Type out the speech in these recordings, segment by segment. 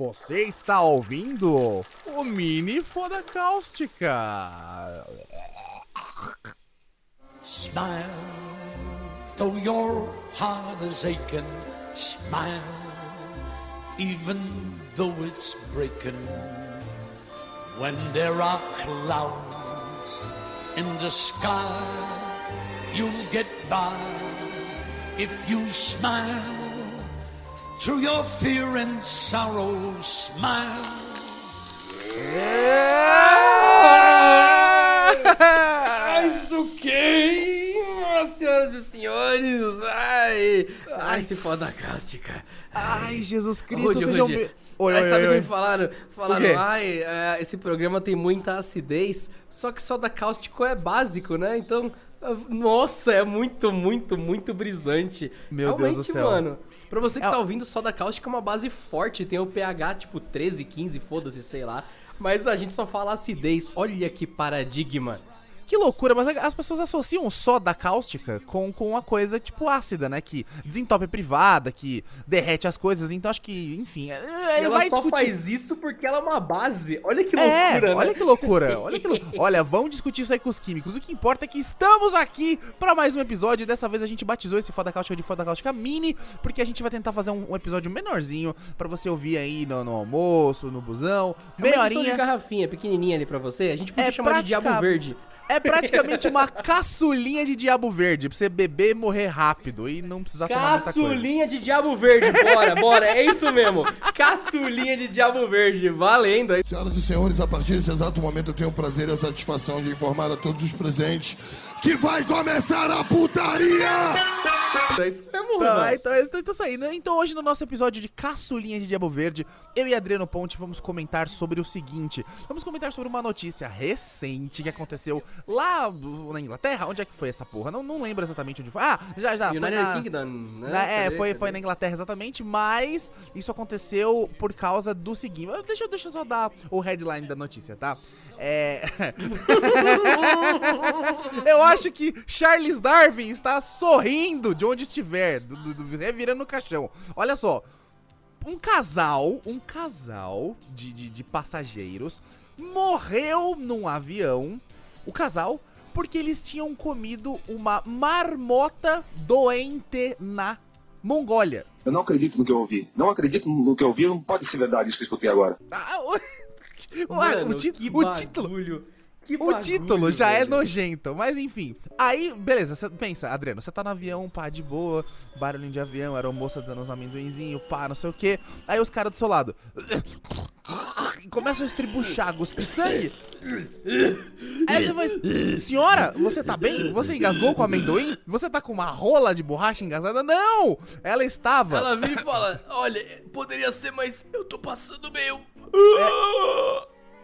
Você está ouvindo o Mini Foda Cáustica. Smile, though your heart is aching. Smile, even though it's breaking. When there are clouds in the sky, you'll get by if you smile. Through your fear and sorrow, smile. Mas o quê? Senhoras e senhores, ai, ai, se foda cáustica. Ai, Jesus Cristo, Rude, sejam Rude. be- Ai, sabe o que oi. me falaram? Falaram, ai, é, esse programa tem muita acidez, só que soda cáustico é básico, né? Então, nossa, é muito, muito, muito brisante. Meu Deus Realmente, do céu. mano. Pra você que É- tá ouvindo, soda cáustica é uma base forte, tem o pH tipo 13, 15, foda-se, sei lá. Mas a gente só fala acidez, olha que paradigma. Que loucura, mas as pessoas associam soda cáustica com, com uma coisa tipo ácida, né? Que desentope privada, que derrete as coisas. Então acho que, enfim, é, ele ela só discutir. faz isso porque ela é uma base. Olha que É, loucura, olha né? que loucura, olha que Olha, vamos discutir isso aí com os químicos. O que importa é que estamos aqui pra mais um episódio. Dessa vez a gente batizou esse Foda Cáustica de Foda Cáustica Mini, porque a gente vai tentar fazer um, um episódio menorzinho pra você ouvir aí no, no almoço, no busão. É Meia uma de horinha. garrafinha pequenininha ali pra você. A gente podia É chamar de Diabo Verde. É praticamente uma caçulinha de diabo verde, pra você beber e morrer rápido e não precisar tomar muita coisa. Caçulinha de Diabo Verde, bora, bora, é isso mesmo. Caçulinha de Diabo Verde, valendo. Senhoras e senhores, a partir desse exato momento eu tenho o prazer e a satisfação de informar a todos os presentes que vai começar a putaria! É isso mesmo, Tá, mano. então, então, então isso aí, né? Então hoje no nosso episódio de Caçulinha de Diabo Verde, eu e Adriano Ponte vamos comentar sobre o seguinte. Vamos comentar sobre uma notícia recente que aconteceu lá na Inglaterra. Onde é que foi essa porra? Não, não lembro exatamente onde foi. Ah, já, já. Foi United na, Kingdom, né? na- é, foi, foi na Inglaterra exatamente, mas isso aconteceu por causa do seguinte. Deixa, eu- deixa eu só dar o headline da notícia, tá? É. eu acho que Charles Darwin está sorrindo de onde estiver, do, do, do- revirando o caixão. Olha só. Um casal, um casal de, de, de passageiros morreu num avião. O casal, porque eles tinham comido uma marmota doente na Mongólia. Eu não acredito no que eu ouvi. Não acredito no que eu ouvi. Não pode ser verdade isso que eu escutei agora. Ah, o, Mano, o, que o título. Bagulho, que O título já é velho. nojento, mas enfim. Aí, beleza, cê, pensa, Adriano, você tá no avião, pá, de boa, barulhinho de avião, era moça dando uns amendoinzinhos, pá, não sei o que. Aí os caras do seu lado e começam a estribuchar, cuspir sangue. Aí você vai, senhora, você tá bem? Você engasgou com amendoim? Você tá com uma rola de borracha engasgada? Não! Ela estava. Ela vira e fala, olha, poderia ser, mas eu tô passando meio...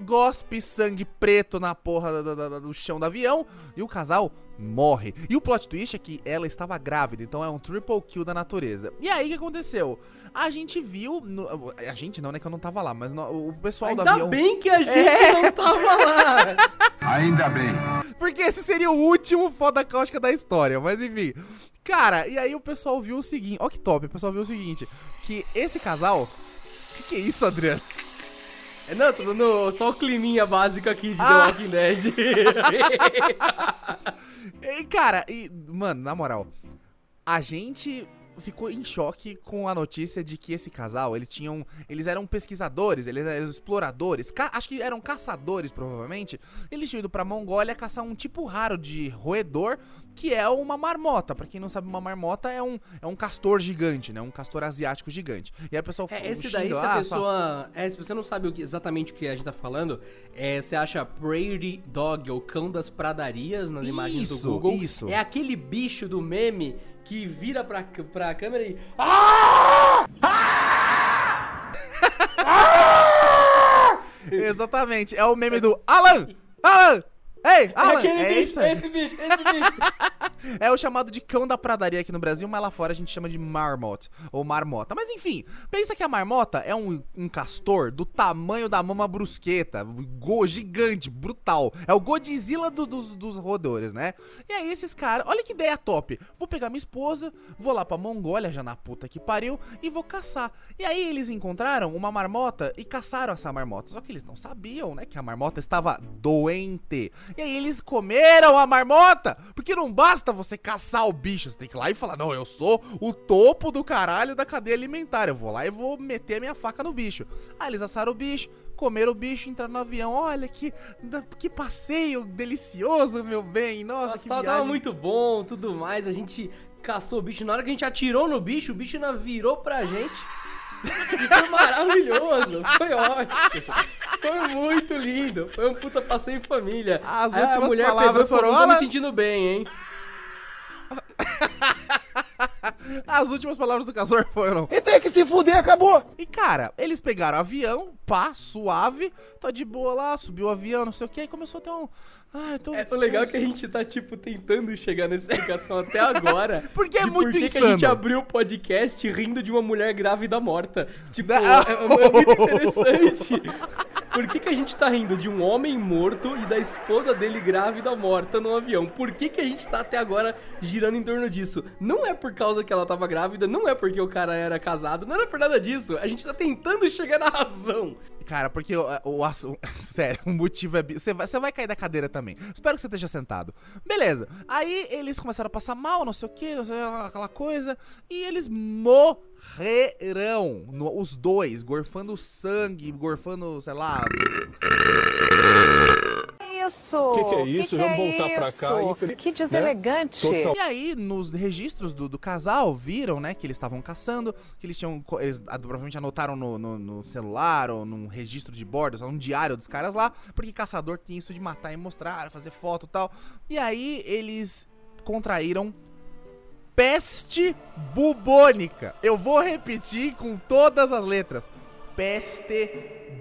gospe sangue preto na porra do, do- do- do chão do avião e o casal morre. E o plot twist é que ela estava grávida, então é um triple kill da natureza. E aí o que aconteceu? A gente viu. no- a gente não, né? Que eu não tava lá, mas no- o pessoal do Ainda avião. bem que a gente É. não tava lá. Ainda bem. Porque esse seria o último foda cáustica da história, mas enfim. Cara, e aí o pessoal viu o seguinte. Ó, que top, o pessoal viu o seguinte: que esse casal. O que, que é isso, Adriano? Não, tô dando só o climinha básico aqui de Ah. The Walking Dead. E, cara, e, mano, na moral, a gente ficou em choque com a notícia de que esse casal, eles tinham, eles eram pesquisadores, eles eram exploradores, ca- acho que eram caçadores, provavelmente. Eles tinham ido pra Mongólia caçar um tipo raro de roedor, que é uma marmota. Pra quem não sabe, uma marmota é um, é um castor gigante, né? Um castor asiático gigante. E aí a pessoa É, esse daí, se a "Ah, pessoa. É, se você não sabe exatamente o que a gente tá falando, é, você acha Prairie Dog ou Cão das Pradarias nas imagens Isso, do Google. isso. É aquele bicho do meme que vira pra, pra câmera e. Ah! Exatamente, é o meme do Alan! Alan! Ei, É Alan, aquele é bicho, esse bicho, esse bicho. É o chamado de cão da pradaria aqui no Brasil, mas lá fora a gente chama de marmot ou marmota. Mas enfim, pensa que a marmota é um, um castor do tamanho da mama brusqueta, go, gigante, brutal. É o Godzilla do- dos, dos roedores, né? E aí esses caras, olha que ideia top. Vou pegar minha esposa, vou lá pra Mongólia, já na puta que pariu, e vou caçar. E aí eles encontraram uma marmota e caçaram essa marmota. Só que eles não sabiam, né, que a marmota estava doente. E aí eles comeram a marmota, porque não basta você caçar o bicho, você tem que ir lá e falar: "Não, eu sou o topo do caralho da cadeia alimentar. Eu vou lá e vou meter a minha faca no bicho". Aí eles assaram o bicho, comeram o bicho, entraram no avião. Olha que que passeio delicioso, meu bem. Nossa, Nossa, que tava, viagem. tava muito bom, tudo mais. A gente caçou o bicho. Na hora que a gente atirou no bicho, o bicho ainda virou pra gente. E foi maravilhoso, foi ótimo. Foi muito lindo. Foi um puta passeio em família. As Aí a últimas mulher palavras pegou falou, foram, tô me "Olha- sentindo bem, hein? As últimas palavras do castor foram: E tem que se fuder, acabou. E cara, eles pegaram o avião, pá, suave, tá de boa lá, subiu o avião, não sei o que, e começou a ter um. Ah, eu tô. É, o legal é que a gente tá, tipo, tentando chegar na explicação até agora. Porque é muito por que que a gente abriu o podcast rindo de uma mulher grávida morta. Tipo, Não. é, é muito interessante. Por que, que a gente tá rindo de um homem morto e da esposa dele grávida morta no avião? Por que, que a gente tá até agora girando em torno disso? Não é por causa que ela tava grávida, não é porque o cara era casado, não era por nada disso. A gente tá tentando chegar na razão. Cara, porque o, o assunto. Sério, o motivo é. Você vai, você vai cair da cadeira também. Espero que você esteja sentado. Beleza. Aí eles começaram a passar mal, não sei o que, aquela coisa. E eles morrerão. no- os dois, gorfando sangue, gorfando, sei lá. Isso! Que que é isso? Vamos voltar pra cá, isso? infeliz- Que né? deselegante! Total- E aí, nos registros do, do casal, viram, né, que eles estavam caçando, que eles tinham. Eles provavelmente anotaram no, no- no celular ou num registro de bordo, só num diário dos caras lá, porque caçador tem isso de matar e mostrar, fazer foto e tal. E aí, eles contraíram peste bubônica. Eu vou repetir com todas as letras. Peste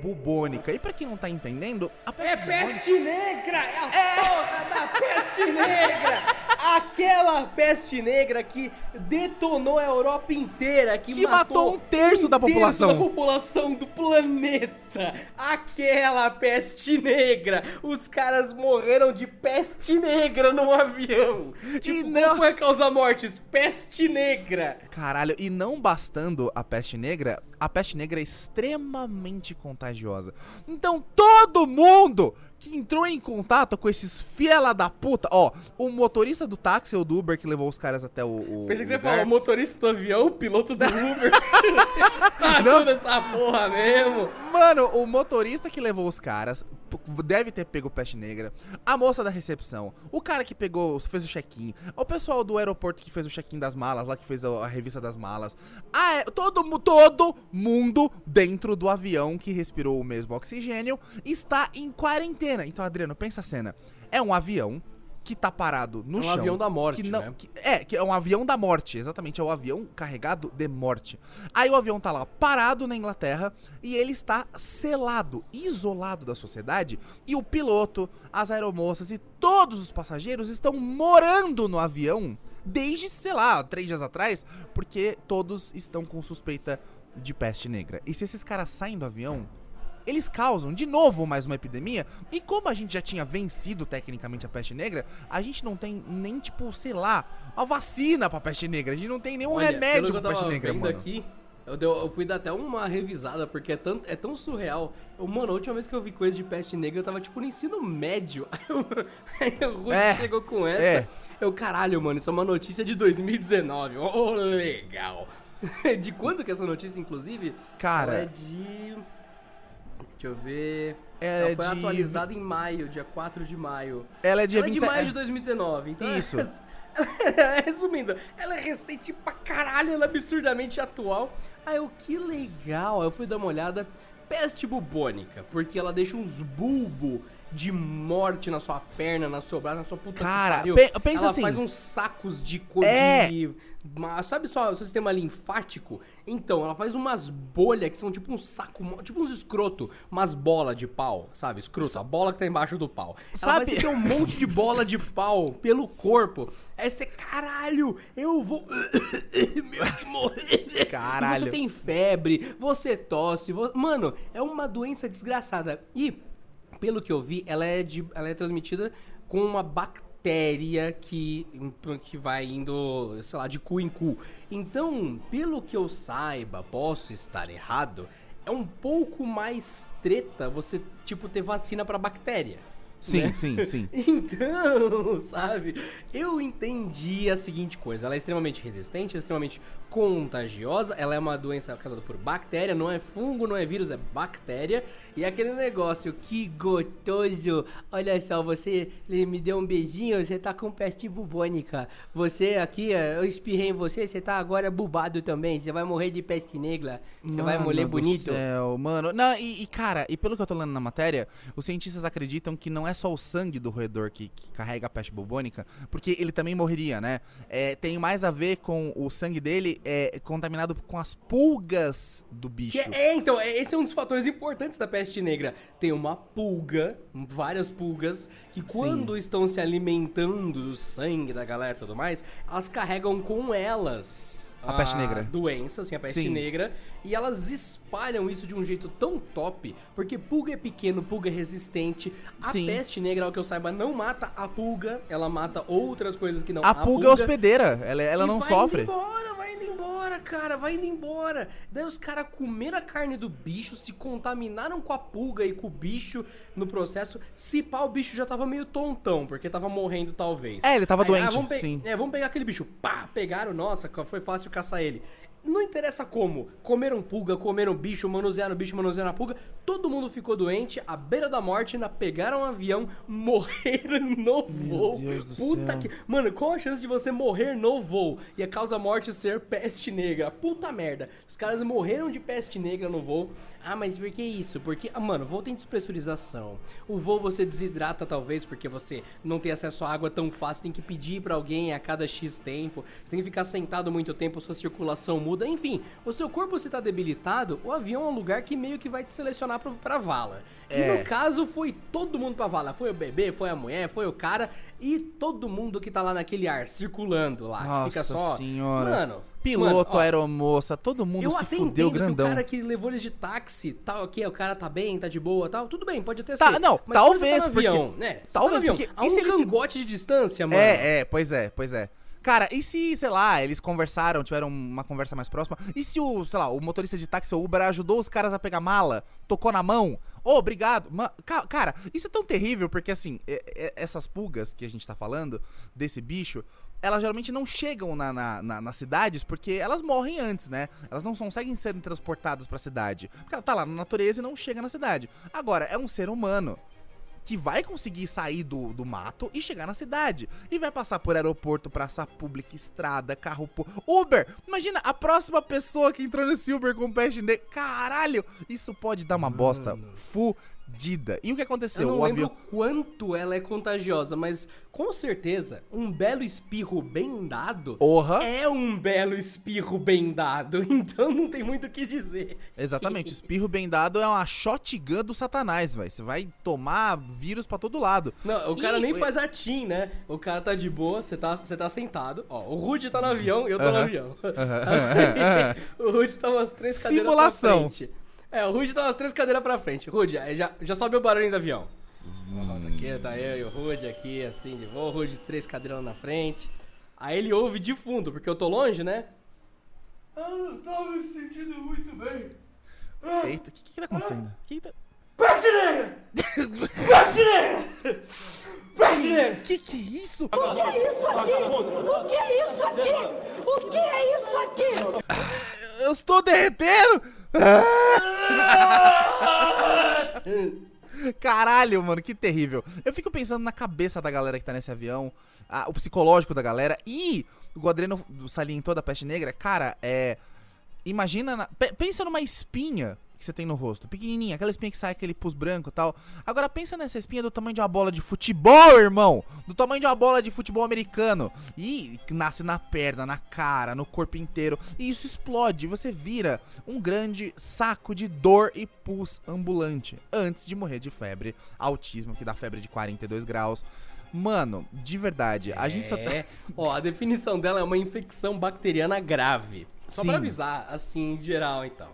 bubônica. E pra quem não tá entendendo, a É peste peste negra! É a porra da peste negra! Aquela peste negra que detonou a Europa inteira, que, Que matou um terço da população. da população do planeta! Aquela peste negra! Os caras morreram de peste negra no avião! Tipo, não- qual foi a causa mortes? Peste negra! Caralho, e não bastando a peste negra, a peste negra é extremamente contagiosa. Então todo mundo que entrou em contato com esses fiela da puta, ó, o motorista do táxi ou do Uber que levou os caras até o. o Pensei que você falou motorista do avião, piloto do Uber. tá Não. toda essa porra mesmo. Mano, o motorista que levou os caras deve ter pego peste negra. A moça da recepção, o cara que pegou, fez o check-in, o pessoal do aeroporto que fez o check-in das malas, lá que fez a, a revista das malas. Ah, é, todo, todo mundo dentro do avião que respirou o mesmo oxigênio está em quarentena. Então, Adriano, pensa a cena. É um avião que tá parado no É um chão. avião da morte, que não, né? que- é, que é um avião da morte, exatamente, é o avião carregado de morte. Aí o avião tá lá parado na Inglaterra e ele está selado, isolado da sociedade, e o piloto, as aeromoças e todos os passageiros estão morando no avião desde, sei lá, três dias atrás, porque todos estão com suspeita de peste negra. E se esses caras saem do avião, eles causam de novo mais uma epidemia. E como a gente já tinha vencido tecnicamente a peste negra, a gente não tem nem, tipo, sei lá, uma vacina pra peste negra. A gente não tem nenhum Olha, remédio pra peste negra, mano. aqui, eu, deu- eu fui dar até uma revisada, porque é, tanto, é tão surreal. Eu, mano, a última vez que eu vi coisa de peste negra, eu tava tipo no ensino médio. Aí o Rudy É, chegou com essa. é. Eu, caralho, mano, isso é uma notícia de 2019. Ô, legal. de quando que é essa notícia, inclusive? Cara. Ela é de. Deixa eu ver. Ela Ela é foi de- atualizada em maio, dia 4 de maio. Ela é dia Ela é de 27 maio de 2019. Então Isso. É, Resumindo, ela é recente pra caralho, ela é absurdamente atual. Aí eu, que legal. Eu fui dar uma olhada. Peste bubônica, porque ela deixa uns bulbo de morte na sua perna, na sua braço, na sua puta Cara, que pariu. pe- pensa ela assim. faz uns sacos de cor É. de... Sabe só o seu sistema linfático? Então, ela faz umas bolhas que são tipo um saco, tipo uns escroto, umas bolas de pau, sabe? Escroto, a bola que tá embaixo do pau. Ela Sabe- vai ter um monte de bola de pau pelo corpo. Aí você, caralho, eu vou meio que morrer. Caralho. E você tem febre, você tosse, vo- mano, é uma doença desgraçada. E pelo que eu vi, ela é de, ela é transmitida com uma bactéria que que vai indo, sei lá, de cu em cu. Então, pelo que eu saiba, posso estar errado, é um pouco mais treta você tipo ter vacina pra bactéria. Sim, né? sim, sim. Então, sabe, eu entendi a seguinte coisa: ela é extremamente resistente, é extremamente contagiosa, ela é uma doença causada por bactéria, não é fungo, não é vírus, é bactéria. E é aquele negócio, que gostoso! Olha só, você me deu um beijinho, você tá com peste bubônica. Você aqui, eu espirrei em você, você tá agora bubado também. Você vai morrer de peste negra, você vai morrer do bonito. Céu, mano. Não, e, e, cara, e pelo que eu tô lendo na matéria, os cientistas acreditam que não é só o sangue do roedor que, que carrega a peste bubônica, porque ele também morreria, né? É, tem mais a ver com o sangue dele é contaminado com as pulgas do bicho. Que é, é, então, é- esse é um dos fatores importantes da peste negra. Tem uma pulga, várias pulgas, que quando estão se alimentando do sangue da galera e tudo mais, elas carregam com elas A peste negra. doença, assim, a peste Sim. negra, e elas espalham isso de um jeito tão top, porque pulga é pequeno, pulga é resistente. A Sim. peste negra, ao que eu saiba, não mata a pulga, ela mata outras coisas que não A pulga é hospedeira, ela, ela e não vai sofre. Indo embora, vai indo embora, cara, vai indo embora. Daí os caras comeram a carne do bicho, se contaminaram com a pulga e com o bicho no processo. Se pá, o bicho já tava meio tontão, porque tava morrendo talvez. É, ele tava doente, vamos pe- sim. É, vamos pegar aquele bicho. Pá, pegaram, nossa, foi fácil caçar ele. Não interessa como. Comeram pulga, comeram bicho, manusearam bicho, manusearam a pulga. Todo mundo ficou doente, à beira da morte, ainda pegaram um avião, morreram no voo. Deus do Puta céu. que. Mano, qual a chance de você morrer no voo e a causa morte ser peste negra? Puta merda. Os caras morreram de peste negra no voo. Ah, mas por que isso? Porque, ah, mano, o voo tem despressurização. O voo você desidrata, talvez, porque você não tem acesso à água tão fácil. Tem que pedir pra alguém a cada X tempo. Você tem que ficar sentado muito tempo, sua circulação muda. Enfim, o seu corpo se tá debilitado, o avião é um lugar que meio que vai te selecionar pra, pra vala. E É. no caso, foi todo mundo pra vala. Foi o bebê, foi a mulher, foi o cara e todo mundo que tá lá naquele ar, circulando lá. Nossa fica só. senhora. Mano. Piloto, mano, aeromoça, todo mundo Eu se até fudeu entendo grandão. que o cara que levou eles de táxi, tal, ok, o cara tá bem, tá de boa, tal, tudo bem, pode até Tá, ser. não, Mas talvez, tá no porque- avião, né? você tá talvez, no avião, porque- a e um se eles se- cangote de distância, mano. É, é, pois é, pois é. Cara, e se, sei lá, eles conversaram, tiveram uma conversa mais próxima? E se o, sei lá, o motorista de táxi ou Uber ajudou os caras a pegar mala, tocou na mão? Ô, obrigado. Ma- ca- cara, isso é tão terrível porque, assim, essas pulgas que a gente tá falando, desse bicho, elas geralmente não chegam na, na- na- nas cidades porque elas morrem antes, né? Elas não conseguem ser transportadas pra cidade. Porque ela tá lá na natureza e não chega na cidade. Agora, é um ser humano que vai conseguir sair do, do mato e chegar na cidade. E vai passar por aeroporto, praça pública, estrada, carro Uber! Imagina a próxima pessoa que entrou nesse Uber com peste negra. Caralho! Isso pode dar uma bosta fudida. E o que aconteceu? Eu não o lembro avião. quanto ela é contagiosa, mas com certeza, um belo espirro bem dado Porra! é um belo espirro bem dado. Então não tem muito o que dizer. Exatamente, espirro bem dado é uma shotgun do satanás, velho. Você vai tomar vírus pra todo lado. Não, o cara E- nem faz a team, né? O cara tá de boa, você tá, tá sentado. Ó, o Rude tá no avião, eu tô no Aham. avião. Aí, o Rude tá umas três cadeiras Simulação. É, o Rude tá umas três cadeiras pra frente. Rude, aí já, já sobe o barulho do avião. Ó, tá aqui, tá eu e o Rude aqui, assim, de boa. O Rude, três cadeiras na frente. Aí ele ouve de fundo, porque eu tô longe, né? Ah, não tô me sentindo muito bem. Eita, o que, que tá acontecendo? Que que tá... Brasileira! Brasileira! Brasileira! Que que é isso? O que é isso aqui? O que é isso aqui? O que é isso aqui? Eu estou derretendo! Caralho, mano, que terrível. Eu fico pensando na cabeça da galera que tá nesse avião. a- o psicológico da galera. E o Guadreno salientou da peste negra, cara, é. Imagina. na- pe- pensa numa espinha que você tem no rosto, pequenininha, aquela espinha que sai aquele pus branco e tal. Agora pensa nessa espinha do tamanho de uma bola de futebol, irmão! Do tamanho de uma bola de futebol americano. E nasce na perna, na cara, no corpo inteiro. E isso explode. Você vira um grande saco de dor e pus ambulante. Antes de morrer de febre, autismo, que dá febre de 42 graus. Mano, de verdade, a gente só tá. É, ó, a definição dela é uma infecção bacteriana grave. Só Sim. pra avisar, assim, em geral, então.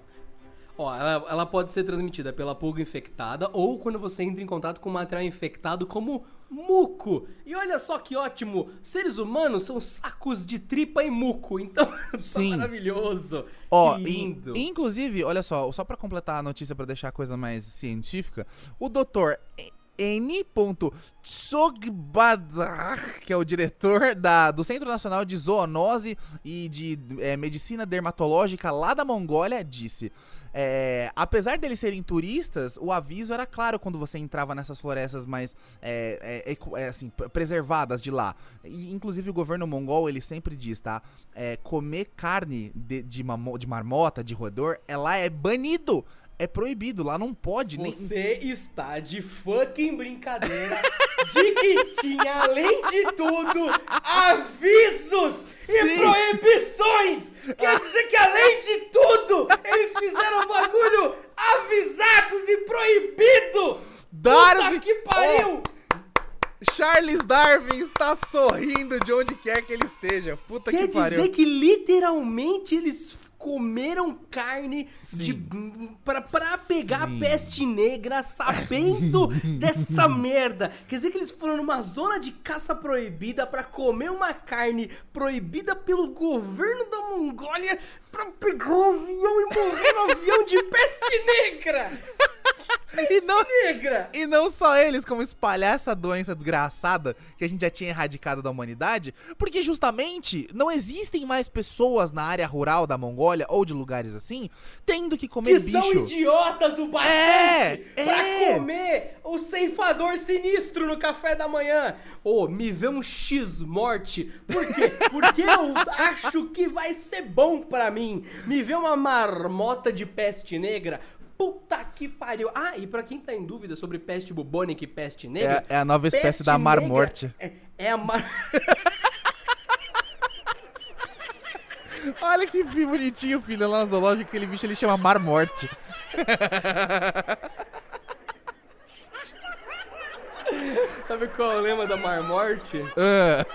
Ó, ela, ela pode ser transmitida pela pulga infectada ou quando você entra em contato com material infectado como muco. E olha só que ótimo, seres humanos são sacos de tripa e muco, então tá Sim. maravilhoso. Ó, que lindo. e, inclusive, olha só, só pra completar a notícia pra deixar a coisa mais científica, o Dr. N. Tsogbadar, que é o diretor da, do Centro Nacional de Zoonose e de eh, Medicina Dermatológica lá da Mongólia, disse: é, apesar deles serem turistas, o aviso era claro quando você entrava nessas florestas mais é, é, eco- é, assim, preservadas de lá. E, inclusive o governo mongol ele sempre diz, tá? É, comer carne de, de, de marmota, de roedor, é lá é banido. É proibido, lá não pode. nem- Você está de fucking brincadeira de que tinha, além de tudo, avisos e Sim. proibições! Quer dizer que, além de tudo, eles fizeram bagulho avisados e proibido! Darwin- Puta que pariu! Charles Darwin está sorrindo de onde quer que ele esteja. Puta Quer que pariu. dizer que literalmente eles comeram carne pra pegar a peste negra sabendo dessa merda. Quer dizer que eles foram numa zona de caça proibida pra comer uma carne proibida pelo governo da Mongólia pra pegar um avião e morrer no avião de peste negra. E não, Negra. E não só eles, como espalhar essa doença desgraçada que a gente já tinha erradicado da humanidade, porque justamente não existem mais pessoas na área rural da Mongólia ou de lugares assim tendo que comer Que são bicho. idiotas o bastante É, pra é. comer o ceifador sinistro no café da manhã. Ô, me vê um X-morte. Por quê? Porque eu acho que vai ser bom pra mim. Me vê uma marmota de peste negra. Puta que pariu. Ah, e pra quem tá em dúvida sobre peste bubônica e peste negra... É- é a nova espécie da marmorte. É, é a mar... Olha que bonitinho, filho, lá no zoológico, aquele bicho ele chama Marmorte. Sabe qual é o lema da marmorte? Ah,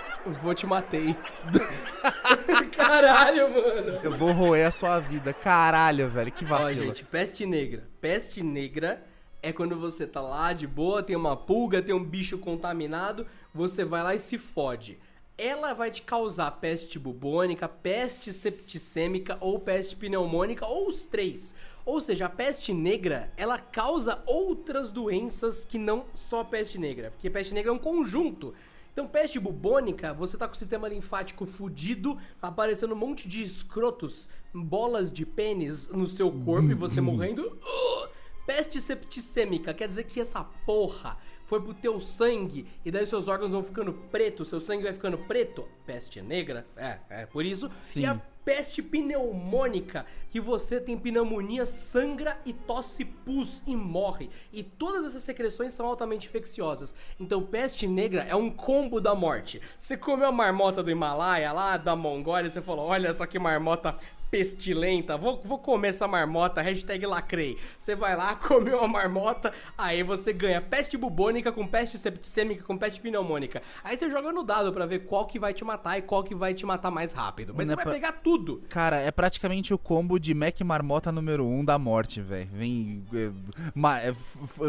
Vou te matei. Caralho, mano. eu vou roer a sua vida. Caralho, velho, que Ó, vacilo. gente, peste negra. Peste negra é quando você tá lá de boa, tem uma pulga, tem um bicho contaminado, você vai lá e se fode. Ela vai te causar peste bubônica, peste septicêmica ou peste pneumônica, ou os três. Ou seja, a peste negra, ela causa outras doenças que não só peste negra. Porque peste negra é um conjunto. Então, peste bubônica, você tá com o sistema linfático fudido, aparecendo um monte de escrotos, bolas de pênis no seu corpo e você morrendo. Uh! Peste septicêmica, quer dizer que essa porra foi pro teu sangue e daí seus órgãos vão ficando pretos, seu sangue vai ficando preto. Peste negra, é, é por isso. Sim. E a peste pneumônica, que você tem pneumonia, sangra e tosse pus e morre. E todas essas secreções são altamente infecciosas. Então, peste negra é um combo da morte. Você comeu a marmota do Himalaia lá, da Mongólia, você falou: olha só que marmota pestilenta, vou, vou comer essa marmota, hashtag lacrei. Você vai lá, comeu uma marmota, aí você ganha peste bubônica com peste septicêmica com peste pneumônica. Aí você joga no dado pra ver qual que vai te matar e qual que vai te matar mais rápido. Mas Não você é vai pra- pegar tudo. Cara, é praticamente o combo de Mac Marmota número 1 um da morte, velho. Vem é, ma- é,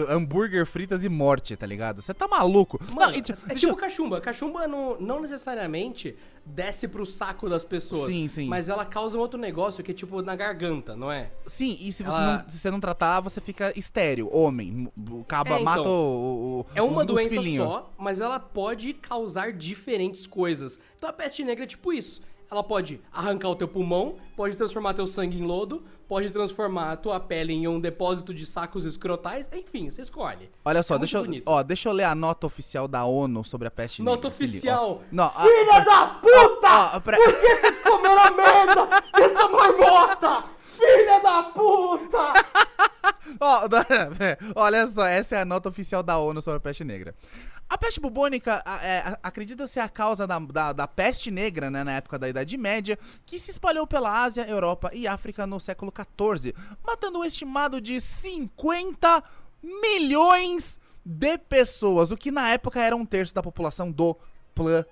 hambúrguer, fritas e morte, tá ligado? Você tá maluco? Mano, Não, tipo, é tipo cachumba. Cachumba não, não necessariamente desce pro saco das pessoas. Sim, sim. Mas ela causa um outro negócio que é tipo na garganta, não é? Sim, e se você, Ela- não, se você não tratar, você fica estéreo, homem. O caba É, então, mata o, o- É uma os- os doença filhinhos. só, mas ela pode causar diferentes coisas. Então a peste negra é tipo isso. Ela pode arrancar o teu pulmão, pode transformar teu sangue em lodo, pode transformar a tua pele em um depósito de sacos escrotais, enfim, você escolhe. Olha só, É deixa eu, bonito. ó, deixa eu ler a nota oficial da ONU sobre a peste negra. Nota oficial. Não, a- Filha da puta! ó, ó, pra- Por que vocês comeram a merda dessa marmota? Filha da puta! Ó, olha só, essa é a nota oficial da ONU sobre a peste negra. A peste bubônica é, acredita ser a causa da, da, da peste negra, né, na época da Idade Média, que se espalhou pela Ásia, Europa e África no século XIV, matando um estimado de 50 milhões de pessoas, o que na época era um terço da população do planeta.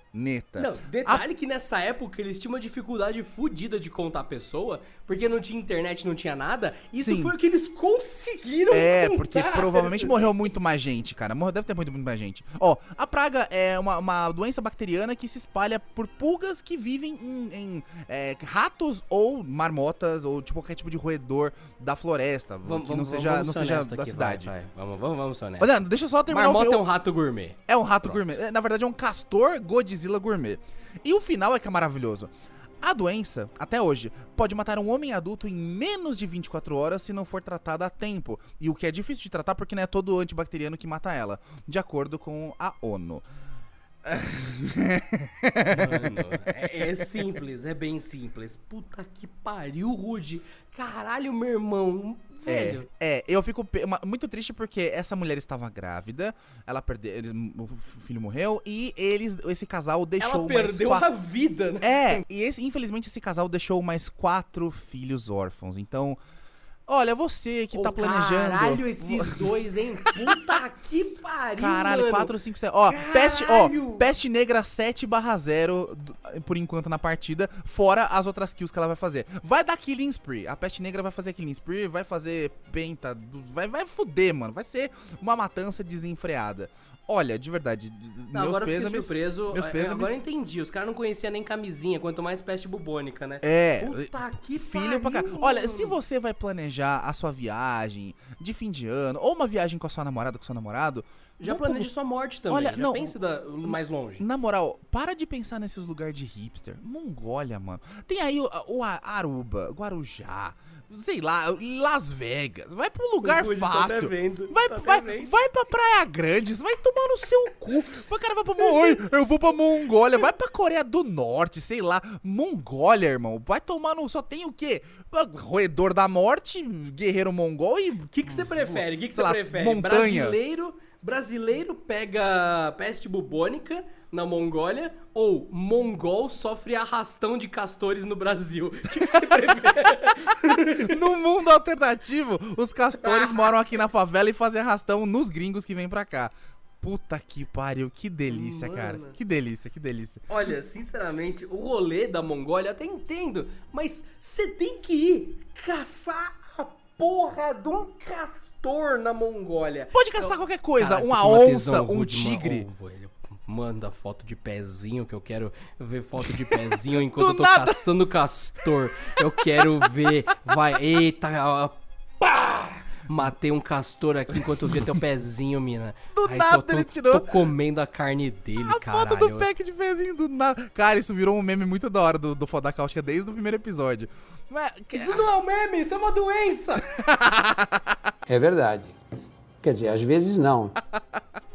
Não, detalhe que nessa época eles tinham uma dificuldade fodida de contar a pessoa, porque não tinha internet, não tinha nada. Isso Sim. foi o que eles conseguiram É, contar. porque provavelmente morreu muito mais gente, cara. Morreu, deve ter muito, muito mais gente. Ó, a praga é uma, uma doença bacteriana que se espalha por pulgas que vivem em, em, é, ratos ou marmotas ou tipo qualquer tipo de roedor da floresta, que não seja, não seja da aqui, cidade. vai, vai. Vamos, vamos, vamos. Olha, deixa eu só terminar Marmota o é um rato gourmet. é um rato gourmet. É, Na verdade, é um castor Godzilla gourmet. E o final é que é maravilhoso. A doença, até hoje, pode matar um homem adulto em menos de 24 horas se não for tratada a tempo. E o que é difícil de tratar porque não é todo antibacteriano que mata ela, de acordo com a ONU. Mano, é, é simples, é bem simples. Puta que pariu, Rude. Caralho, meu irmão. Velho. É, é, eu fico muito triste porque essa mulher estava grávida, ela perdeu, eles- o filho morreu e eles, esse casal deixou Ela perdeu qua- a vida, né? É, e esse, infelizmente esse casal deixou mais quatro filhos órfãos. Então, olha, você que tá Ô, planejando. Caralho, esses dois, hein? Puta que pariu, Caralho, mano. 4, 5, 7. Ó, peste, ó, peste negra 7 barra 0 do- por enquanto na partida, fora as outras kills que ela vai fazer. Vai dar killing spree. A peste negra vai fazer killing spree, vai fazer penta, vai, vai fuder, mano. Vai ser uma matança desenfreada. Olha, de verdade, Não, meus agora eu fiquei surpreso. meus É, pêsames. Agora eu entendi. Os caras não conheciam nem camisinha, quanto mais peste bubônica, né? É, Puta que Filho pra pariu, Olha, se você vai planejar a sua viagem de fim de ano, ou uma viagem com a sua namorada, com o seu namorado, Já planeje sua morte também. Olha, já não, pense da- mais longe. Na moral, para de pensar nesses lugares de hipster. Mongólia, mano. Tem aí o, o Aruba, Guarujá, sei lá, Las Vegas. Vai pra um lugar tá fácil. devendo, vai, tá vai, devendo. vai pra Praia Grande, vai tomar no seu cu. O cara vai pra Oi, eu vou pra Mongólia, vai pra Coreia do Norte, sei lá. Mongólia, irmão. Vai tomar no. Só tem o quê? Roedor da morte, guerreiro mongol e. O que que você prefere? O que que você lá, prefere? montanha. Brasileiro, brasileiro pega peste bubônica na Mongólia ou mongol sofre arrastão de castores no Brasil? O que, que você prefere? No mundo alternativo, os castores moram aqui na favela e fazem arrastão nos gringos que vêm pra cá. Puta que pariu, que delícia, cara. Mano. Que delícia, que delícia. Olha, sinceramente, o rolê da Mongólia eu até entendo, mas você tem que ir caçar a porra de um castor na Mongólia. Pode caçar qualquer coisa, Cara, uma uma onça, um tigre. oh, ele manda foto de pezinho que eu quero ver foto de pezinho enquanto eu tô nada. caçando castor. Eu quero ver. Vai, eita, ó, pá! Matei um castor aqui enquanto eu via teu pezinho, mina. Do Ai, nada tô, tô, ele tirou Tô comendo a carne dele, A caralho. foto do pack de pezinho do nada. Cara, isso virou um meme muito da hora do, do Foda Cáustica desde o primeiro episódio. Mas, que- Isso não é um meme, isso é uma doença! É verdade. Quer dizer, às vezes não.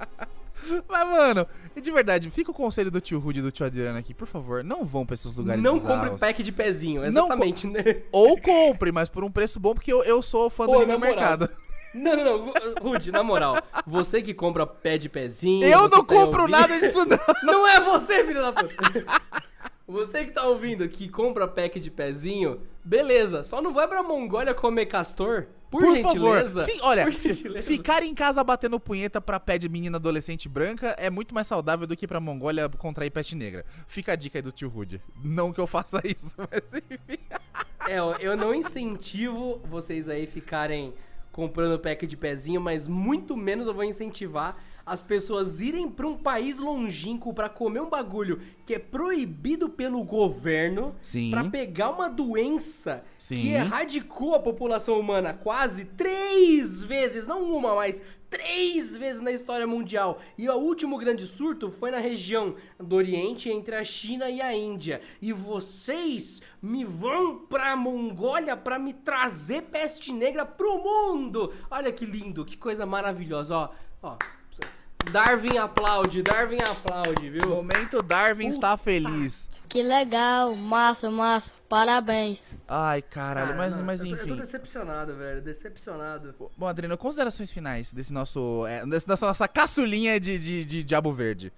mas, mano, de verdade, fica o conselho do tio Rude e do tio Adriano aqui, por favor, não vão pra esses lugares Não bizarros. compre pack de pezinho, exatamente, né? Ou compre, mas por um preço bom, porque eu, eu sou fã do Pô, livre moral. mercado. Não, não, não. Rude, na moral, você que compra pé de pezinho. Eu não tá compro ouvindo- nada disso, não. Não é você, filho da puta. Você que tá ouvindo que compra pack de pezinho, beleza. Só não vai pra Mongólia comer castor. Por, Por gentileza. favor. Fi- olha, gentileza. ficar em casa batendo punheta pra pé de menina adolescente branca é muito mais saudável do que pra Mongólia contrair peste negra. Fica a dica aí do tio Rude. Não que eu faça isso, mas enfim. É, eu não incentivo vocês aí ficarem comprando pack de pezinho, mas muito menos eu vou incentivar as pessoas irem pra um país longínquo pra comer um bagulho que é proibido pelo governo pra pegar uma doença Sim. que erradicou a população humana quase três vezes, não uma, mas três vezes na história mundial. E o último grande surto foi na região do Oriente entre a China e a Índia. E vocês me vão pra Mongólia pra me trazer peste negra pro mundo. Olha que lindo, que coisa maravilhosa, ó. Ó. Darwin aplaude, Darwin aplaude, viu? Momento Darwin está feliz. Que legal, massa, massa, parabéns. Ai, caralho, mas, não, mas eu tô- Eu tô enfim. decepcionado, velho, decepcionado. Bom, Adriano, considerações finais desse nosso. É, dessa nossa caçulinha de, de, de Diabo Verde.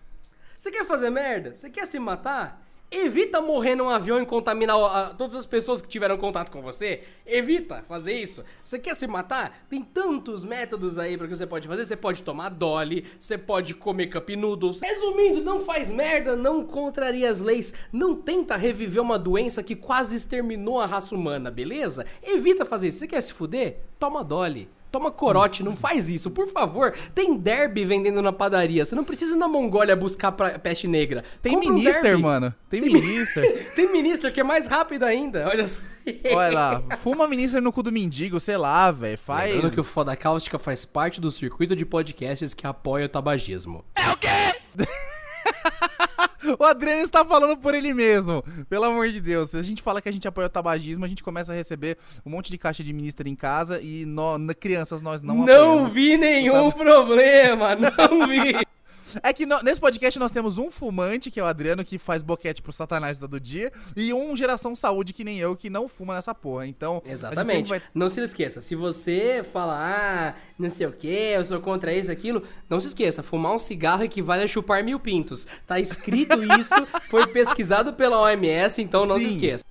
Você quer fazer merda? Você quer se matar? Evita morrer num avião e contaminar todas as pessoas que tiveram contato com você. Evita fazer isso. Você quer se matar? Tem tantos métodos aí pra que você pode fazer. Você pode tomar Dolly, você pode comer Cup Noodles. Resumindo, não faz merda, não contraria as leis, não tenta reviver uma doença que quase exterminou a raça humana, beleza? Evita fazer isso. Você quer se fuder? Toma Dolly. Toma corote, não faz isso, por favor. Tem derby vendendo na padaria. Você não precisa ir na Mongólia buscar pra peste negra. Tem Compra um minister, mano. Tem, Tem- minister. Tem minister que é mais rápido ainda. Olha só. Olha lá, fuma minister no cu do mendigo, sei lá, velho. Faz. Lembrando que o Foda Cáustica faz parte do circuito de podcasts que apoia o tabagismo. O Adriano está falando por ele mesmo. Pelo amor de Deus. Se a gente fala que a gente apoia o tabagismo, a gente começa a receber um monte de caixa de minister em casa e nó- n- crianças nós não Não, apoiamos. vi nenhum problema, não vi. É que no- nesse podcast nós temos um fumante, que é o Adriano, que faz boquete pro satanás todo dia, e um geração saúde, que nem eu, que não fuma nessa porra. Então, Exatamente. vai- Não se esqueça, se você falar, ah, não sei o que, eu sou contra isso, aquilo, não se esqueça, fumar um cigarro equivale a chupar mil pintos. Tá escrito isso, foi pesquisado pela OMS, então não se Sim. esqueça.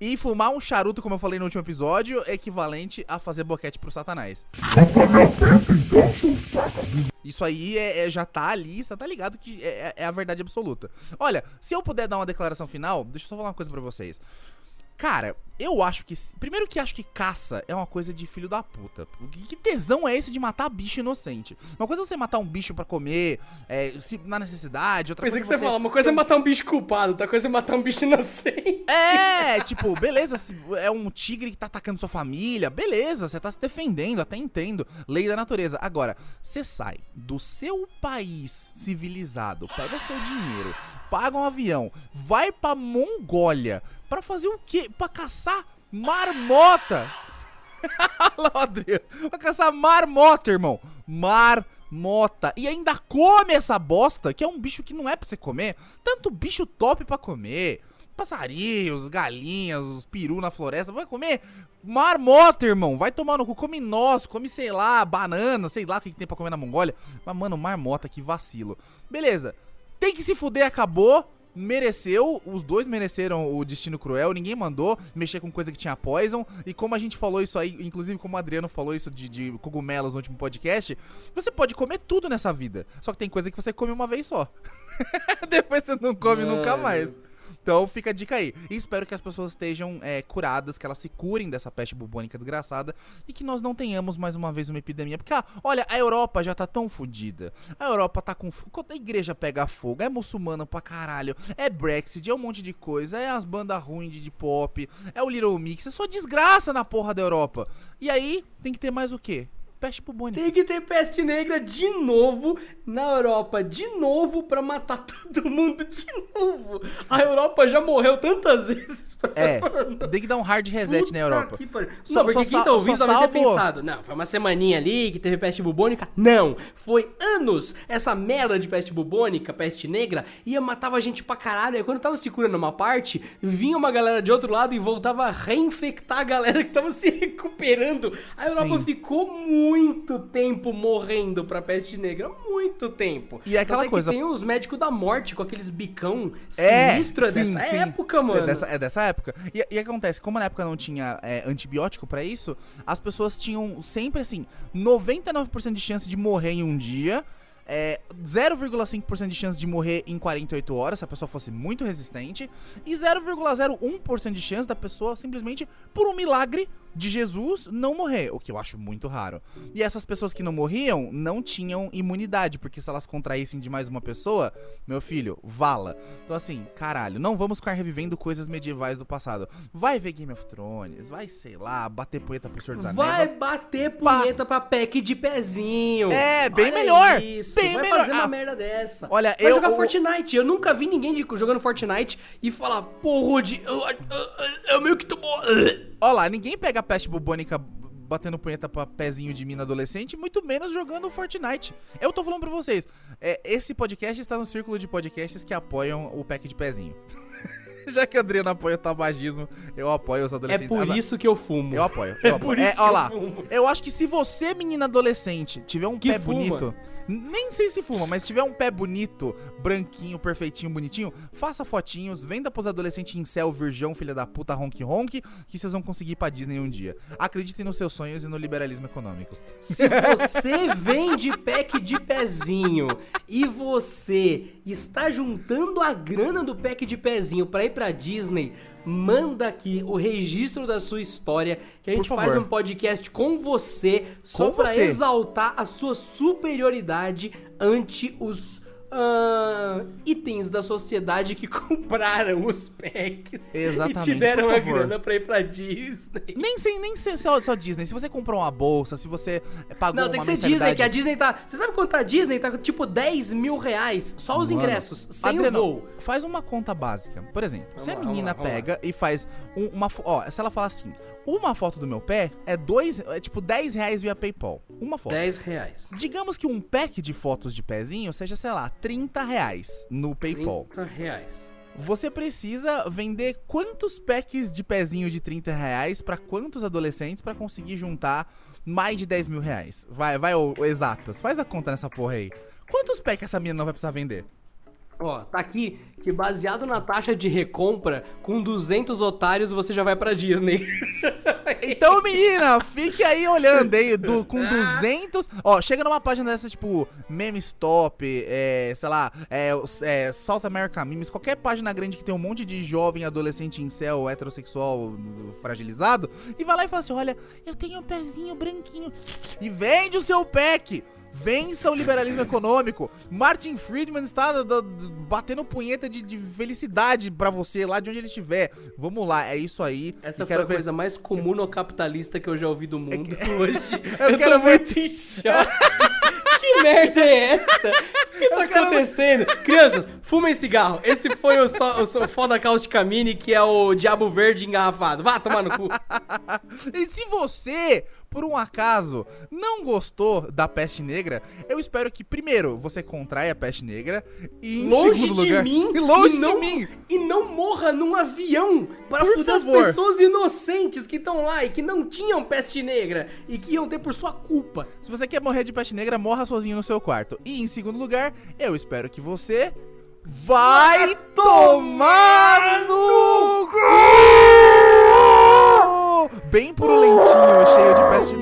E fumar um charuto, como eu falei no último episódio, é equivalente a fazer boquete pro satanás. Isso aí é, é- já tá ali, você tá ligado que é, é- é a verdade absoluta. Olha, se eu puder dar uma declaração final, deixa eu só falar uma coisa pra vocês. Cara, eu acho que. Primeiro que acho que caça é uma coisa de filho da puta. Que tesão é esse de matar bicho inocente? Uma coisa é você matar um bicho pra comer, é, se, na necessidade, outra Pensei que coisa você fala, uma coisa é matar um bicho culpado, outra coisa é matar um bicho inocente. É, tipo, beleza, se é um tigre que tá atacando sua família, beleza, você tá se defendendo, até entendo, lei da natureza. Agora, você sai do seu país civilizado, pega seu dinheiro, paga um avião, vai pra Mongólia pra fazer o quê? Pra caçar marmota. Lá, o Adriano. Pra caçar marmota, irmão. Marmota. E ainda come essa bosta, que é um bicho que não é pra você comer. Tanto bicho top pra comer. Passarinhos, galinhas, os peru na floresta. Vai comer marmota, irmão. Vai tomar no cu. Come nós, come, sei lá, banana, sei lá o que, que tem pra comer na Mongólia. Mas, mano, marmota, que vacilo. Beleza. Tem que se fuder, acabou. Mereceu, os dois mereceram o destino cruel, ninguém mandou mexer com coisa que tinha poison. E como a gente falou isso aí, inclusive como o Adriano falou isso de, de cogumelos no último podcast, você pode comer tudo nessa vida. Só que tem coisa que você come uma vez só. Depois você não come nunca Mano. mais. Então fica a dica aí. E espero que as pessoas estejam é, curadas, que elas se curem dessa peste bubônica desgraçada e que nós não tenhamos mais uma vez uma epidemia. Porque, ah, olha, a Europa já tá tão fodida. A Europa tá com. Quando a igreja pega fogo, é muçulmana pra caralho, é Brexit, é um monte de coisa, é as bandas ruins de, de pop, é o Little Mix, é só desgraça na porra da Europa. E aí, tem que ter mais o quê? Peste bubônica. Tem que ter peste negra de novo na Europa, de novo, pra matar todo mundo de novo. A Europa já morreu tantas vezes pra É, tem que dar um hard reset Puta na Europa. que. Só- não, porque só quem tá ouvindo talvez tenha pensado, não, foi uma semaninha ali que teve peste bubônica. Não, foi anos. Essa merda de peste bubônica, peste negra, ia matava a gente pra caralho. Aí quando tava se curando uma parte, vinha uma galera de outro lado e voltava a reinfectar a galera que tava se recuperando. A Europa Sim. ficou muito tempo morrendo pra peste negra, muito tempo. E é aquela que coisa- tem os médicos da morte com aqueles bicão É, sinistro é sim, dessa sim. época, Sim, mano. É dessa, é dessa época. E, e acontece, como na época não tinha é, antibiótico pra isso, as pessoas tinham sempre assim, 99% de chance de morrer em um dia. É, 0,5% de chance de morrer em 48 horas, se a pessoa fosse muito resistente, e 0,01% de chance da pessoa simplesmente, por um milagre, de Jesus não morrer, o que eu acho muito raro. E essas pessoas que não morriam não tinham imunidade, porque se elas contraíssem de mais uma pessoa, meu filho, vala. Então assim, caralho, não vamos ficar revivendo coisas medievais do passado. Vai ver Game of Thrones, vai, sei lá, bater poeta pro Senhor dos Anéis. Vai bater punheta pra pack de pezinho. É, bem Olha melhor, Isso. bem vai melhor. fazer uma Ah, merda dessa. olha, vai eu- jogar Fortnite. Eu nunca vi ninguém de- jogando Fortnite e falar, pô, Rude, eu, eu, eu, eu meio que tô. Ó lá, ninguém pega peste bubônica batendo punheta pra pezinho de mina adolescente, muito menos jogando Fortnite. Eu tô falando pra vocês, é, esse podcast está no círculo de podcasts que apoiam o pack de pezinho. Já que a Adriana apoia o tabagismo, eu apoio os É adolescentes. por Ah, isso que eu fumo. Eu apoio. É Eu apoio. por isso é, que ó eu lá, fumo. eu acho que se você, menina adolescente, tiver um Que pé fuma. bonito, nem sei se fuma, mas se tiver um pé bonito, branquinho, perfeitinho, bonitinho, faça fotinhos, venda pros adolescentes em céu, virgão, filha da puta, ronk ronk, que vocês vão conseguir ir pra Disney um dia. Acreditem nos seus sonhos e no liberalismo econômico. Se você vende pack de pezinho e você está juntando a grana do pack de pezinho pra ir pra Disney, manda aqui o registro da sua história que a gente faz um podcast com você só Com pra você. exaltar a sua superioridade ante os ah, itens da sociedade que compraram os packs Exatamente, e te deram a grana pra ir pra Disney. Nem sem nem ser só, só Disney. Se você comprou uma bolsa, se você pagou Não, tem uma que ser Disney, que a Disney tá. Você sabe quanto tá a Disney? Tá tipo 10 mil reais. Só os Mano, ingressos, sem Adriano, o voo. Faz uma conta básica. Por exemplo, se a lá, vamos menina lá, vamos pega e faz um- uma. Ó, se ela fala assim: uma foto do meu pé é dois. É tipo 10 reais via PayPal. Uma foto. 10 reais. Digamos que um pack de fotos de pezinho seja, sei lá, 30 reais no PayPal. 30 reais. Você precisa vender quantos packs de pezinho de 30 reais pra quantos adolescentes pra conseguir juntar mais de 10 mil reais? Vai, vai, ô, exatas. Faz a conta nessa porra aí. Quantos packs essa menina não vai precisar vender? Ó, tá aqui que baseado na taxa de recompra, com 200 otários você já vai pra Disney. Então, menina, fique aí olhando aí, do, com 200... Ó, chega numa página dessa, tipo, Meme Stop, é, sei lá, é, é, South America Memes, qualquer página grande que tem um monte de jovem, adolescente incel, heterossexual, fragilizado, e vai lá e fala assim, olha, eu tenho um pezinho branquinho, e vende o seu pack! Vença o liberalismo econômico. Martin Friedman está da- da- batendo punheta de, de felicidade pra você lá de onde ele estiver. Vamos lá, é isso aí. Essa foi a ver- coisa mais comunocapitalista que eu já ouvi do mundo hoje. Eu Eu, quero tô ver- muito em choque. que merda é essa? O que tá acontecendo? Crianças, fumem cigarro. Esse foi o, só, o, só- o foda Caustic Mini, que é o Diabo Verde engarrafado. Vá tomar no cu. E se você, por um acaso, não gostou da peste negra, eu espero que, primeiro, você contraia a peste negra e, longe de lugar... mim E longe e não, de mim! E não morra num avião para fuder as pessoas inocentes que estão lá e que não tinham peste negra e que iam ter por sua culpa. Se você quer morrer de peste negra, morra sozinho no seu quarto. E, em segundo lugar, eu espero que você... Vai tomar no cu! Bem purulentinho, cheio de peste